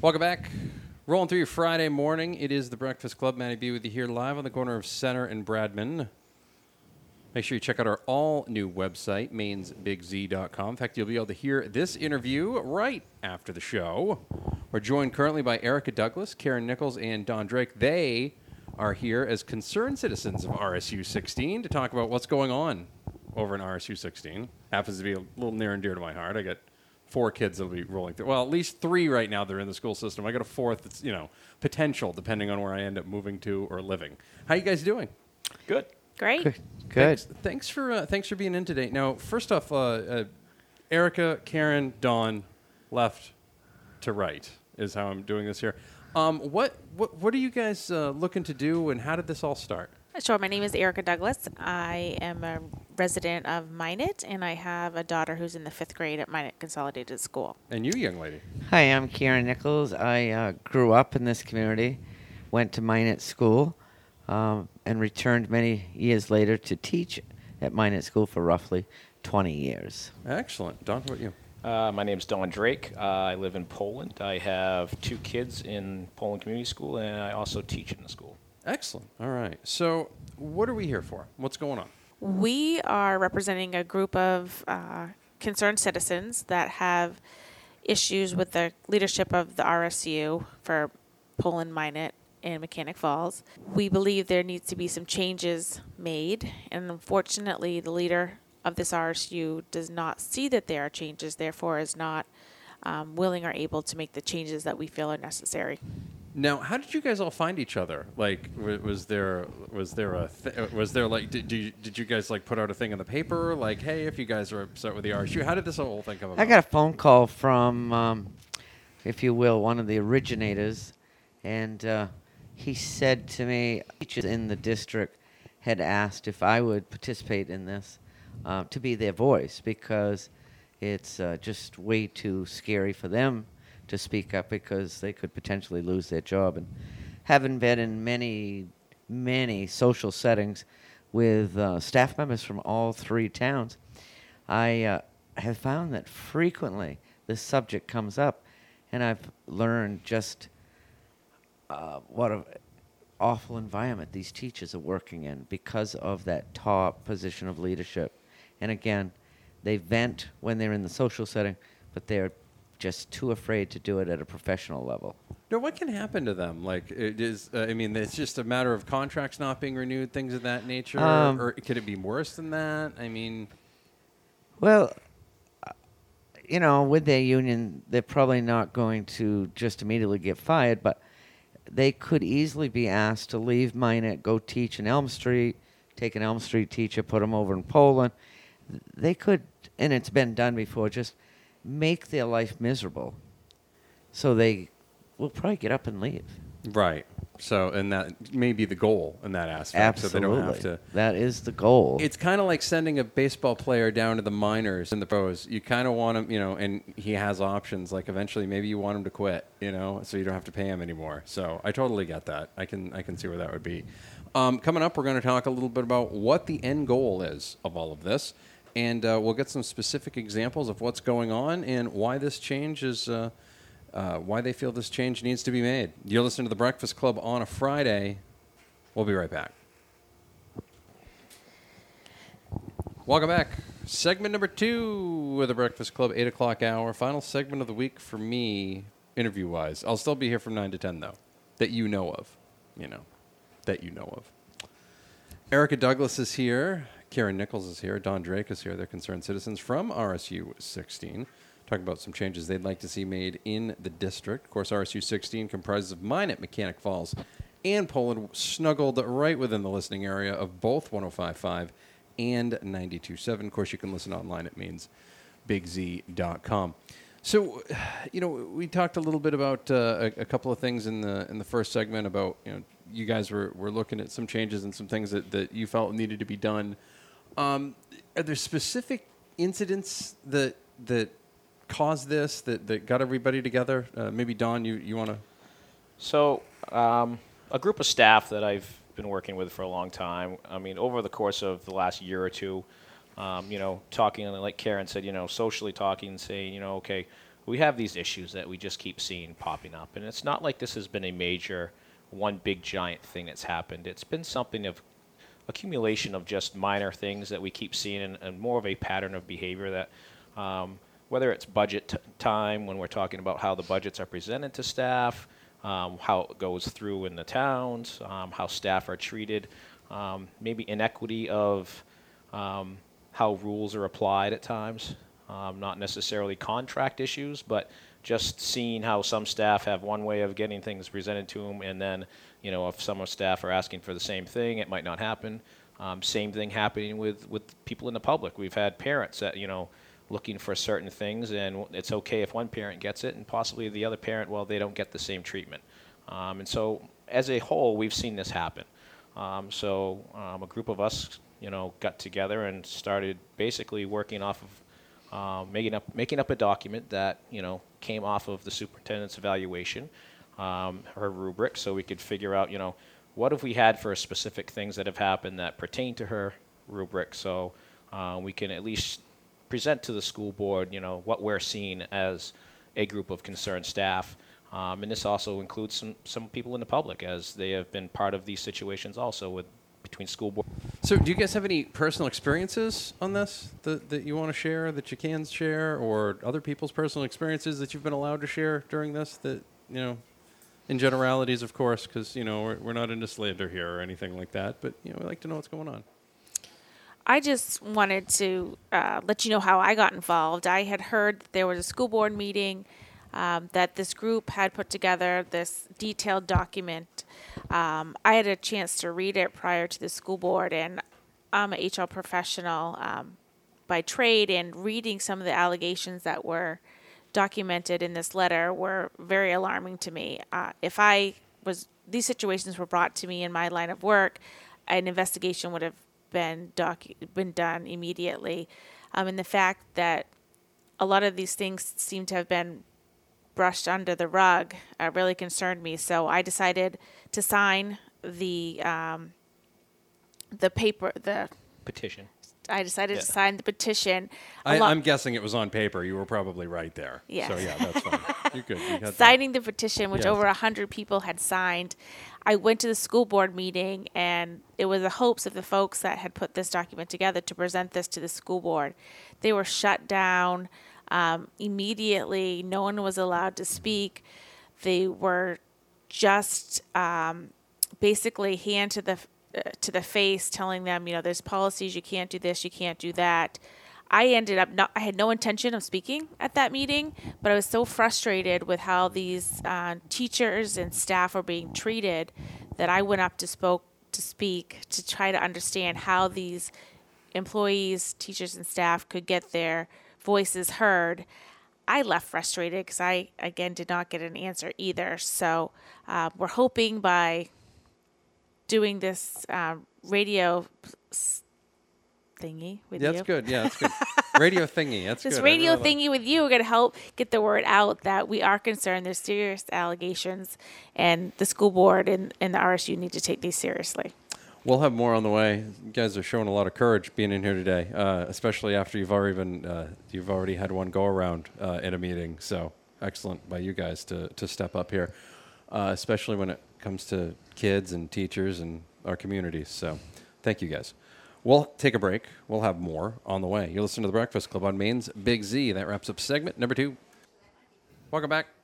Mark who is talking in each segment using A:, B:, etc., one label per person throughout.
A: Welcome back. Rolling through your Friday morning. It is the Breakfast Club. Matty B with you here live on the corner of Center and Bradman. Make sure you check out our all new website, mainesbigz.com. In fact, you'll be able to hear this interview right after the show. We're joined currently by Erica Douglas, Karen Nichols, and Don Drake. They are here as concerned citizens of RSU 16 to talk about what's going on over in RSU 16. Happens to be a little near and dear to my heart. I got four kids that'll be rolling through. Well, at least three right now. They're in the school system. I got a fourth that's you know potential depending on where I end up moving to or living. How you guys doing?
B: Good.
C: Great.
D: Good. Good.
A: Thanks, thanks for uh, thanks for being in today. Now, first off, uh, uh, Erica, Karen, Don, left to right is how I'm doing this here. Um, what what what are you guys uh, looking to do, and how did this all start?
C: Sure. My name is Erica Douglas. I am a resident of Minot, and I have a daughter who's in the fifth grade at Minot Consolidated School.
A: And you, young lady,
D: Hi, I'm Karen Nichols. I uh, grew up in this community, went to Minot School, um, and returned many years later to teach at Minot School for roughly 20 years.
A: excellent. Don, what about you?
B: Uh, my name is Don Drake. Uh, I live in Poland. I have two kids in Poland Community School, and I also teach in the school.
A: Excellent. All right. So, what are we here for? What's going on?
C: We are representing a group of uh, concerned citizens that have issues with the leadership of the RSU for Poland Minot and Mechanic Falls. We believe there needs to be some changes made, and unfortunately, the leader of this RSU does not see that there are changes, therefore, is not um, willing or able to make the changes that we feel are necessary.
A: Now, how did you guys all find each other? Like, w- was there was there a th- uh, was there like did, did you, did you guys like put out a thing in the paper like, hey, if you guys are upset with the RSU, how did this whole thing come about?
D: I got a phone call from, um, if you will, one of the originators, and uh, he said to me, teachers in the district had asked if I would participate in this uh, to be their voice because it's uh, just way too scary for them to speak up because they could potentially lose their job. And having been in many, many social settings with uh, staff members from all three towns, I uh, have found that frequently this subject comes up, and I've learned just uh, what an awful environment these teachers are working in because of that top position of leadership. And again, they vent when they're in the social setting, but they're just too afraid to do it at a professional level.
A: No, what can happen to them? Like, it is. Uh, I mean, it's just a matter of contracts not being renewed, things of that nature,
D: Um,
A: or could it be worse than that? I mean,
D: Well, uh, you know, with their union, they're probably not going to just immediately get fired, but they could easily be asked to leave Minot, go teach in Elm Street, take an Elm Street teacher, put them over in Poland. They could, and it's been done before, just make their life miserable. So they will probably get up and leave.
A: right. So, and that may be the goal in that aspect. So they
D: Absolutely.
A: don't have to.
D: That is the goal.
A: It's kind of like sending a baseball player down to the minors in the pros. You kind of want him, you know, and he has options. Like eventually, maybe you want him to quit, you know, so you don't have to pay him anymore. So I totally get that. I can I can see where that would be. Um, coming up, we're going to talk a little bit about what the end goal is of all of this, and uh, we'll get some specific examples of what's going on and why this change is. Uh, uh, why they feel this change needs to be made. You're listening to the Breakfast Club on a Friday. We'll be right back. Welcome back. Segment number two of the Breakfast Club, 8 o'clock hour. Final segment of the week for me, interview wise. I'll still be here from 9 to 10, though, that you know of. You know, that you know of. Erica Douglas is here. Karen Nichols is here. Don Drake is here. They're concerned citizens from RSU 16. Talking about some changes they'd like to see made in the district. Of course, RSU 16 comprises of Minot Mechanic Falls and Poland, snuggled right within the listening area of both 1055 and 92.7. Of course, you can listen online at mainesbigz.com. So, you know, we talked a little bit about uh, a, a couple of things in the in the first segment about you know you guys were, were looking at some changes and some things that, that you felt needed to be done. Um, are there specific incidents that that caused this that, that got everybody together? Uh, maybe Don, you, you want to?
B: So, um, a group of staff that I've been working with for a long time. I mean, over the course of the last year or two, um, you know, talking like Karen said, you know, socially talking and saying, you know, okay, we have these issues that we just keep seeing popping up, and it's not like this has been a major, one big giant thing that's happened. It's been something of accumulation of just minor things that we keep seeing, and, and more of a pattern of behavior that. Um, whether it's budget t- time when we're talking about how the budgets are presented to staff, um, how it goes through in the towns, um, how staff are treated, um, maybe inequity of um, how rules are applied at times, um, not necessarily contract issues, but just seeing how some staff have one way of getting things presented to them, and then, you know, if some of staff are asking for the same thing, it might not happen. Um, same thing happening with, with people in the public. We've had parents that, you know, looking for certain things, and it's okay if one parent gets it, and possibly the other parent, well, they don't get the same treatment. Um, and so, as a whole, we've seen this happen. Um, so, um, a group of us, you know, got together and started basically working off of um, making up making up a document that you know came off of the superintendent's evaluation, um, her rubric, so we could figure out, you know, what have we had for specific things that have happened that pertain to her rubric, so uh, we can at least present to the school board, you know, what we're seeing as a group of concerned staff. Um, and this also includes some, some people in the public, as they have been part of these situations also with between school board.
A: So, do you guys have any personal experiences on this that, that you want to share, that you can share, or other people's personal experiences that you've been allowed to share during this? That you know, in generalities, of course, because you know we're, we're not into slander here or anything like that. But you know, we like to know what's going on.
C: I just wanted to uh, let you know how I got involved. I had heard that there was a school board meeting um, that this group had put together this detailed document. Um, I had a chance to read it prior to the school board, and I'm an HR professional um, by trade, and reading some of the allegations that were documented in this letter were very alarming to me. Uh, if I was these situations were brought to me in my line of work, an investigation would have been docu- been done immediately, um, and the fact that a lot of these things seem to have been brushed under the rug uh, really concerned me. So I decided to sign the um, the paper. The
B: Petition.
C: I decided
B: Yeah.
C: to sign the petition.
A: I, I'm guessing it was on paper. You were probably right there.
C: Yes.
A: So yeah, that's fine. You're good. You got that.
C: signing the petition, which
A: Yes.
C: over a hundred people had signed. I went to the school board meeting, and it was the hopes of the folks that had put this document together to present this to the school board. They were shut down um, immediately. No one was allowed to speak. They were just um, basically hand to the uh, to the face, telling them, you know, there's policies. You can't do this. You can't do that. I ended up not. I had no intention of speaking at that meeting, but I was so frustrated with how these uh, teachers and staff are being treated that I went up to spoke to speak to try to understand how these employees, teachers, and staff could get their voices heard. I left frustrated because I again did not get an answer either. So uh, we're hoping by doing this uh, radio thingy with
A: That's
C: you.
A: That's good. Yeah, that's good. radio thingy. That's
C: This
A: good.
C: Radio
A: really like-
C: thingy with you are going to help get the word out that we are concerned. There's serious allegations, and the school board and, and the RSU need to take these seriously.
A: We'll have more on the way. You guys are showing a lot of courage being in here today, uh, especially after you've already been uh, you've already had one go around uh, in a meeting. So excellent by you guys to to step up here, uh, especially when it comes to kids and teachers and our communities. So thank you guys. We'll take a break. We'll have more on the way. You listen to the Breakfast Club on Maine's Big Z. That wraps up segment number two. Welcome back.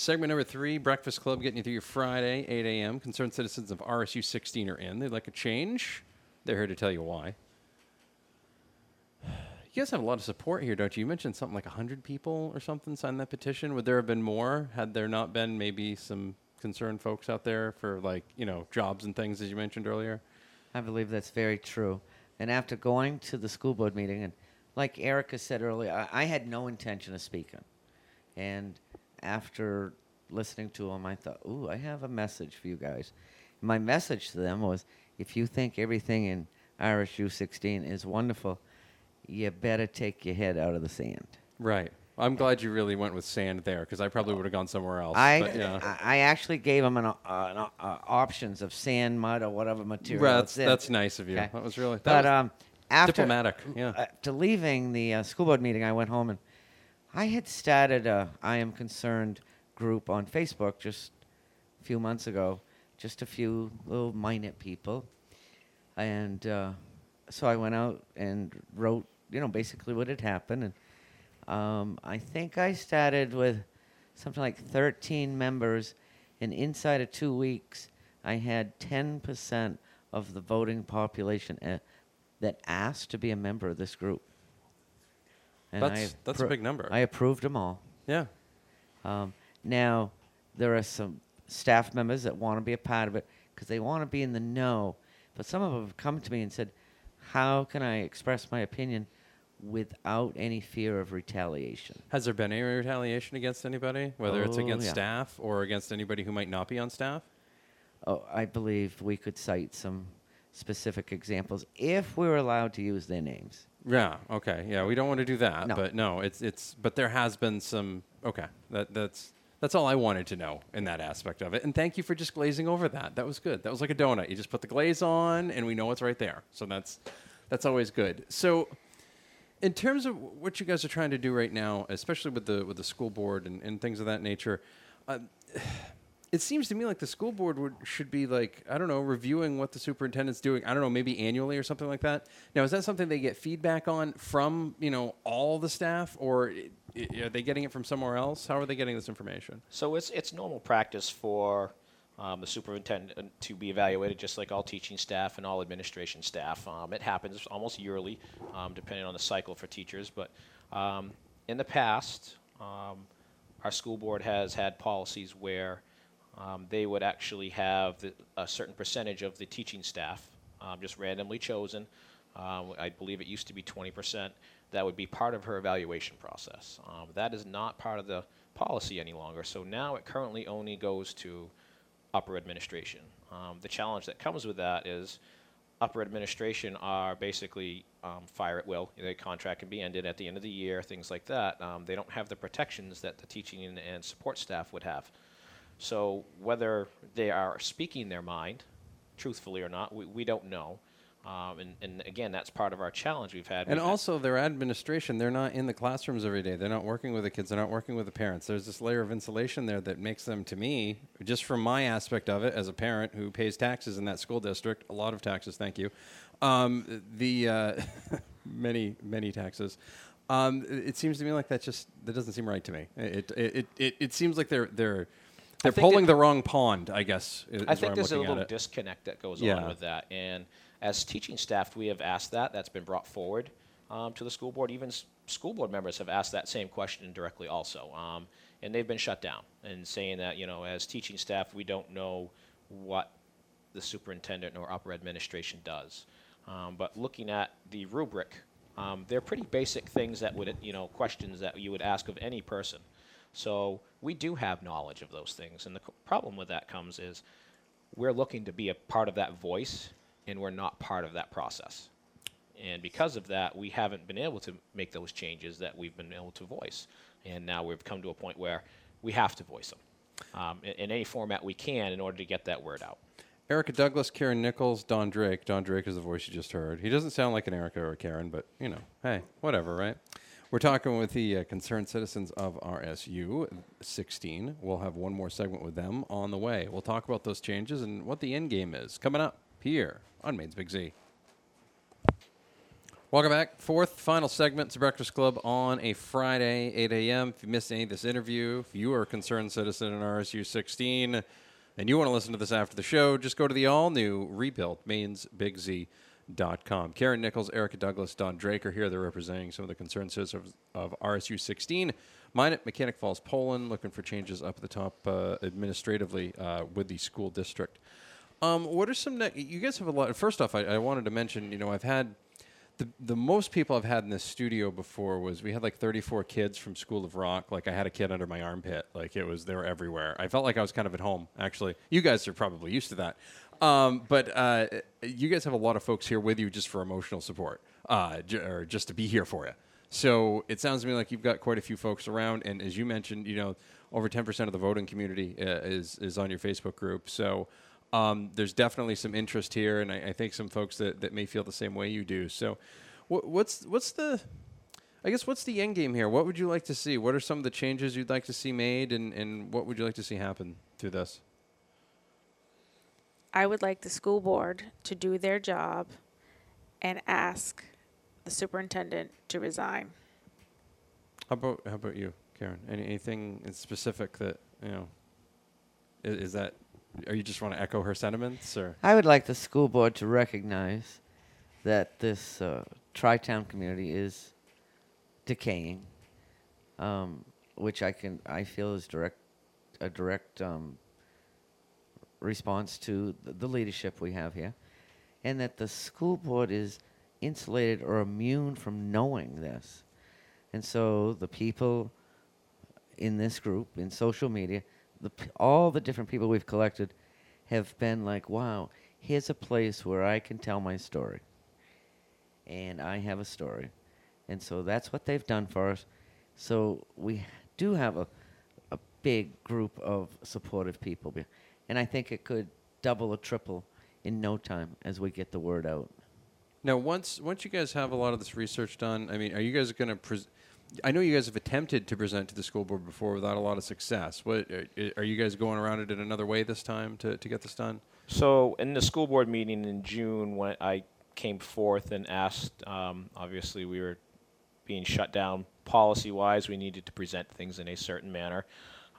A: Segment number three, Breakfast Club, getting you through your Friday, 8 a.m. Concerned citizens of RSU 16 are in. They'd like a change. They're here to tell you why. You guys have a lot of support here, don't you? You mentioned something like 100 people or something signed that petition. Would there have been more had there not been maybe some concerned folks out there for, like, you know, jobs and things, as you mentioned earlier?
D: I believe that's very true. And after going to the school board meeting, and like Erica said earlier, I, I had no intention of speaking. And after listening to them, I thought, ooh, I have a message for you guys. My message to them was if you think everything in RSU 16 is wonderful, you better take your head out of the sand.
A: Right. I'm glad you really went with sand there because I probably would have gone somewhere else.
D: I,
A: but, yeah.
D: I actually gave them an, uh, an, uh, options of sand, mud, or whatever material. It's
A: that's, that's nice of you.
D: Okay.
A: That was really that
D: But
A: was
D: um, after
A: diplomatic. Yeah.
D: uh, to leaving the uh, school board meeting, I went home and I had started a I am concerned group on Facebook just a few months ago, just a few little minute people, and uh, so I went out and wrote, you know, basically what had happened, and um, I think I started with something like 13 members, and inside of two weeks, I had 10% of the voting population uh, that asked to be a member of this group. And
A: That's- that's a big number.
D: I approved them all.
A: Yeah.
D: Um, now, there are some staff members that want to be a part of it because they want to be in the know. But some of them have come to me and said, How can I express my opinion without any fear of retaliation?
A: Has there been any retaliation against anybody, whether it's
D: Oh,
A: against
D: yeah.
A: staff or against anybody who might not be on staff?
D: Oh, I believe we could cite some specific examples if we were allowed to use their names.
A: Yeah. Okay. Yeah, we don't want to do that,
D: No.
A: but no, it's it's. But there has been some. Okay. That that's that's all I wanted to know in that aspect of it. And thank you for just glazing over that. That was good. That was like a donut. You just put the glaze on, and we know it's right there. So that's that's always good. So. In terms of what you guys are trying to do right now, especially with the with the school board and, and things of that nature, uh, it seems to me like the school board would should be like I don't know reviewing what the superintendent's doing. I don't know maybe annually or something like that. Now is that something they get feedback on from you know all the staff or are they getting it from somewhere else? How are they getting this information?
B: So it's it's normal practice for um, the superintendent to be evaluated, just like all teaching staff and all administration staff. Um, it happens almost yearly, um, depending on the cycle for teachers. But um, in the past, um, our school board has had policies where um, they would actually have the, a certain percentage of the teaching staff um, just randomly chosen. Um, I believe it used to be 20%. That would be part of her evaluation process. Um, that is not part of the policy any longer. So now it currently only goes to upper administration. Um, the challenge that comes with that is upper administration are basically um, fire at will. Their contract can be ended at the end of the year, things like that. Um, they don't have the protections that the teaching and support staff would have. So whether they are speaking their mind, truthfully or not, we, we don't know. Um, and, and again, that's part of our challenge we've had.
A: And
B: We've had-
A: also their administration, they're not in the classrooms every day. They're not working with the kids. They're not working with the parents. There's this layer of insulation there that makes them, to me, just from my aspect of it as a parent who pays taxes in that school district, a lot of taxes, thank you. Um, the uh, many, many taxes. Um, it, it seems to me like that just that doesn't seem right to me. It it, it, it, it seems like they're they're they're
B: think
A: pulling the wrong pond. I guess. Is,
B: I think there's a little disconnect that goes
A: Yeah.
B: on with that. And as teaching staff, we have asked that. That's been brought forward um, to the school board. Even s- school board members have asked that same question directly also. Um, and they've been shut down and saying that, you know, as teaching staff, we don't know what the superintendent or upper administration does. Um, but looking at the rubric, um, they're pretty basic things that would, you know, questions that you would ask of any person. So we do have knowledge of those things. And the problem with that comes is we're looking to be a part of that voice, and we're not part of that process. And because of that, we haven't been able to make those changes that we've been able to voice. And now we've come to a point where we have to voice them um, in, in any format we can in order to get that word out.
A: Erica Douglas, Karen Nichols, Don Drake. Don Drake is the voice you just heard. He doesn't sound like an Erica or a Karen, but you know, hey, whatever, right? We're talking with the uh, concerned citizens of RSU 16. We'll have one more segment with them on the way. We'll talk about those changes and what the end game is coming up here on Maine's Big Z. Welcome back. Fourth, final segment. It's Breakfast Club on a Friday, 8 a.m. If you missed any of this interview, if you are a concerned citizen in RSU 16 and you want to listen to this after the show, just go to the all new rebuilt mainesbigz.com. Karen Nichols, Erica Douglas, Don Drake are here. They're representing some of the citizens of, of RSU 16. Minot Mechanic Falls, Poland, looking for changes up at the top uh, administratively uh, with the school district. Um, what are some? Ne- you guys have a lot. First off, I, I wanted to mention. You know, I've had the the most people I've had in this studio before was we had like 34 kids from School of Rock. Like I had a kid under my armpit. Like it was they were everywhere. I felt like I was kind of at home. Actually, you guys are probably used to that. Um, but uh, you guys have a lot of folks here with you just for emotional support, uh, j- or just to be here for you. So it sounds to me like you've got quite a few folks around, and as you mentioned, you know, over 10% of the voting community uh, is is on your Facebook group. So um, there's definitely some interest here, and I, I think some folks that, that may feel the same way you do. So, what, what's what's the I guess what's the end game here? What would you like to see? What are some of the changes you'd like to see made, and, and what would you like to see happen through this?
C: I would like the school board to do their job and ask the superintendent to resign.
A: How about how about you, Karen? Any, anything in specific that you know? Is, is that? Or you just want to echo her sentiments, or
D: I would like the school board to recognize that this uh, tri-town community is decaying, um, which I can I feel is direct a direct um, response to the, leadership we have here, and that the school board is insulated or immune from knowing this, and so the people in this group in social media, the all the different people we've collected have been like, wow, here's a place where I can tell my story. And I have a story. And so that's what they've done for us. So we do have a, a big group of supportive people. Be- And I think it could double or triple in no time as we get the word out.
A: now once once you guys have a lot of this research done, I mean, are you guys going to? Pres- I know you guys have attempted to present to the school board before without a lot of success. What are, are you guys going around it in another way this time to, to get this done?
B: So in the school board meeting in June, when I came forth and asked, um, obviously we were being shut down policy-wise. We needed to present things in a certain manner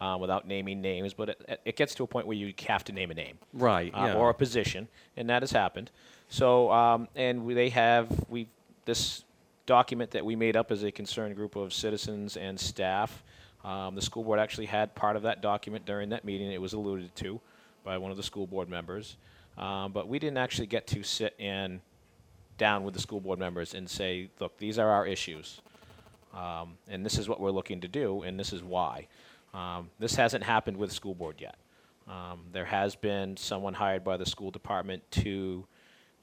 B: uh, without naming names, but it, it gets to a point where you have to name a name
A: Right.
B: uh,
A: yeah.
B: or a position, and that has happened. So, um, and we, they have we this document that we made up as a concerned group of citizens and staff. Um, the school board actually had part of that document during that meeting. It was alluded to by one of the school board members, um, but we didn't actually get to sit in down with the school board members and say, look, these are our issues. Um, and this is what we're looking to do, and this is why. Um, this hasn't happened with school board yet. Um, there has been someone hired by the school department to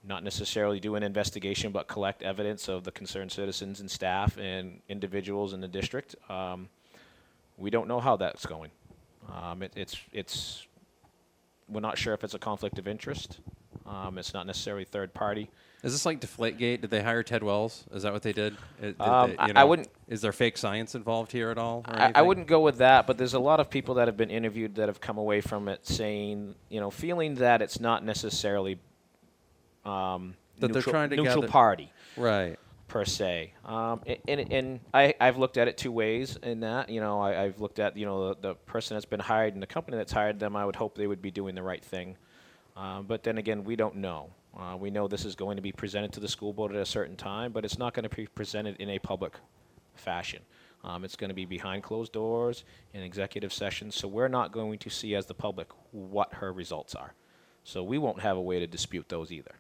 B: not necessarily do an investigation, but collect evidence of the concerned citizens and staff and individuals in the district. Um, we don't know how that's going. Um, it, it's it's we're not sure if it's a conflict of interest. Um, it's not necessarily third party.
A: Is this like Deflategate? Did they hire Ted Wells? Is that what they did? Uh, did
B: Um,
A: they-
B: I-
A: you
B: I wouldn't-
A: Is there fake science involved here at all? or
B: I, I wouldn't go with that, but there's a lot of people that have been interviewed that have come away from it saying, you know, feeling that it's not necessarily um,
A: That they're trying to
B: neutral
A: gather-
B: party
A: Right.
B: per se. Um, a- and and I, I've looked at it two ways in that. You know, I, I've looked at, you know, the, the person that's been hired and the company that's hired them, I would hope they would be doing the right thing. Um, but then again, we don't know. Uh, we know this is going to be presented to the school board at a certain time, but it's not going to be presented in a public fashion. Um, it's going to be behind closed doors in executive sessions, so we're not going to see as the public what her results are. So we won't have a way to dispute those either.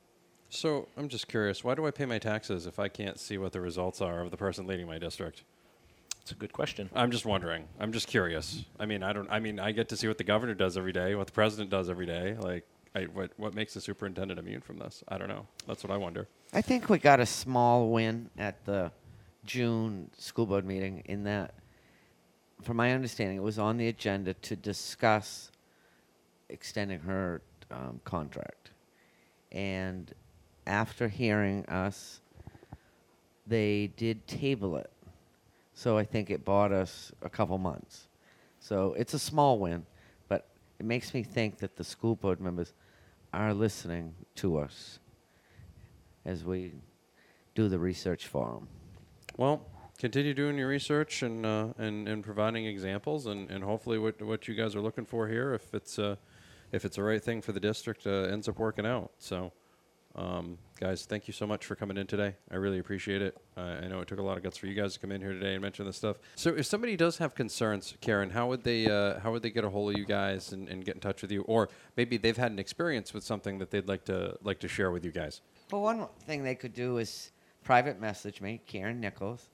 A: So I'm just curious. Why do I pay my taxes if I can't see what the results are of the person leading my district?
B: It's a good question.
A: I'm just wondering. I'm just curious. I mean, I don't. I mean, I get to see what the governor does every day, what the president does every day. Like, I, what what makes the superintendent immune from this? I don't know. That's what I wonder.
D: I think we got a small win at the June school board meeting in that, from my understanding, it was on the agenda to discuss extending her um, contract. And after hearing us, they did table it. So I think it bought us a couple months. So it's a small win, it makes me think that the school board members are listening to us as we do the research for them.
A: Well, continue doing your research and uh, and and providing examples, and, and hopefully what what you guys are looking for here, if it's uh, if it's the right thing for the district, uh, ends up working out. So, um, guys, thank you so much for coming in today. I really appreciate it. Uh, I know it took a lot of guts for you guys to come in here today and mention this stuff. So, if somebody does have concerns, Karen, how would they uh, how would they get a hold of you guys and, and get in touch with you, or maybe they've had an experience with something that they'd like to like to share with you guys?
D: Well, one thing they could do is private message me, Karen Nichols,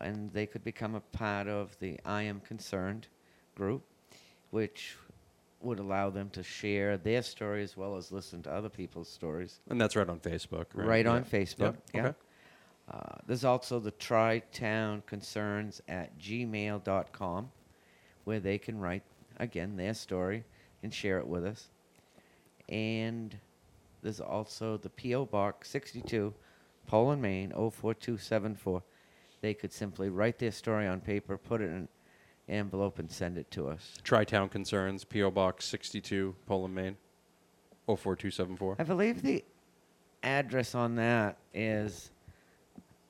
D: and they could become a part of the I Am Concerned group, which would allow them to share their story as well as listen to other people's stories.
A: And that's right on Facebook, right?
D: Right,
A: Yeah.
D: on Facebook.
A: Yeah.
D: Yeah.
A: Okay.
D: Uh, there's also the Tri-Town Concerns at gmail.com where they can write, again, their story and share it with us. And there's also the P.O. Box 62, Poland, Maine, 04274. they could simply write their story on paper, put it in envelope, and send it to us.
A: Tri-Town Concerns, P.O. Box 62, Poland, Maine, 04274.
D: I believe the address on that is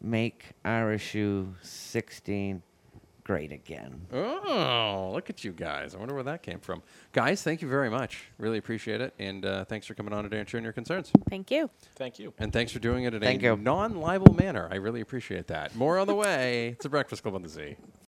D: make RSU 16 great again.
A: Oh, look at you guys. I wonder where that came from. Guys, thank you very much. Really appreciate it. And uh, thanks for coming on today and sharing your concerns.
C: Thank you.
B: Thank you.
A: And thanks for doing it in
D: Thank
A: a
D: you.
A: non libel manner. I really appreciate that. More on the way. It's a Breakfast Club on the Z.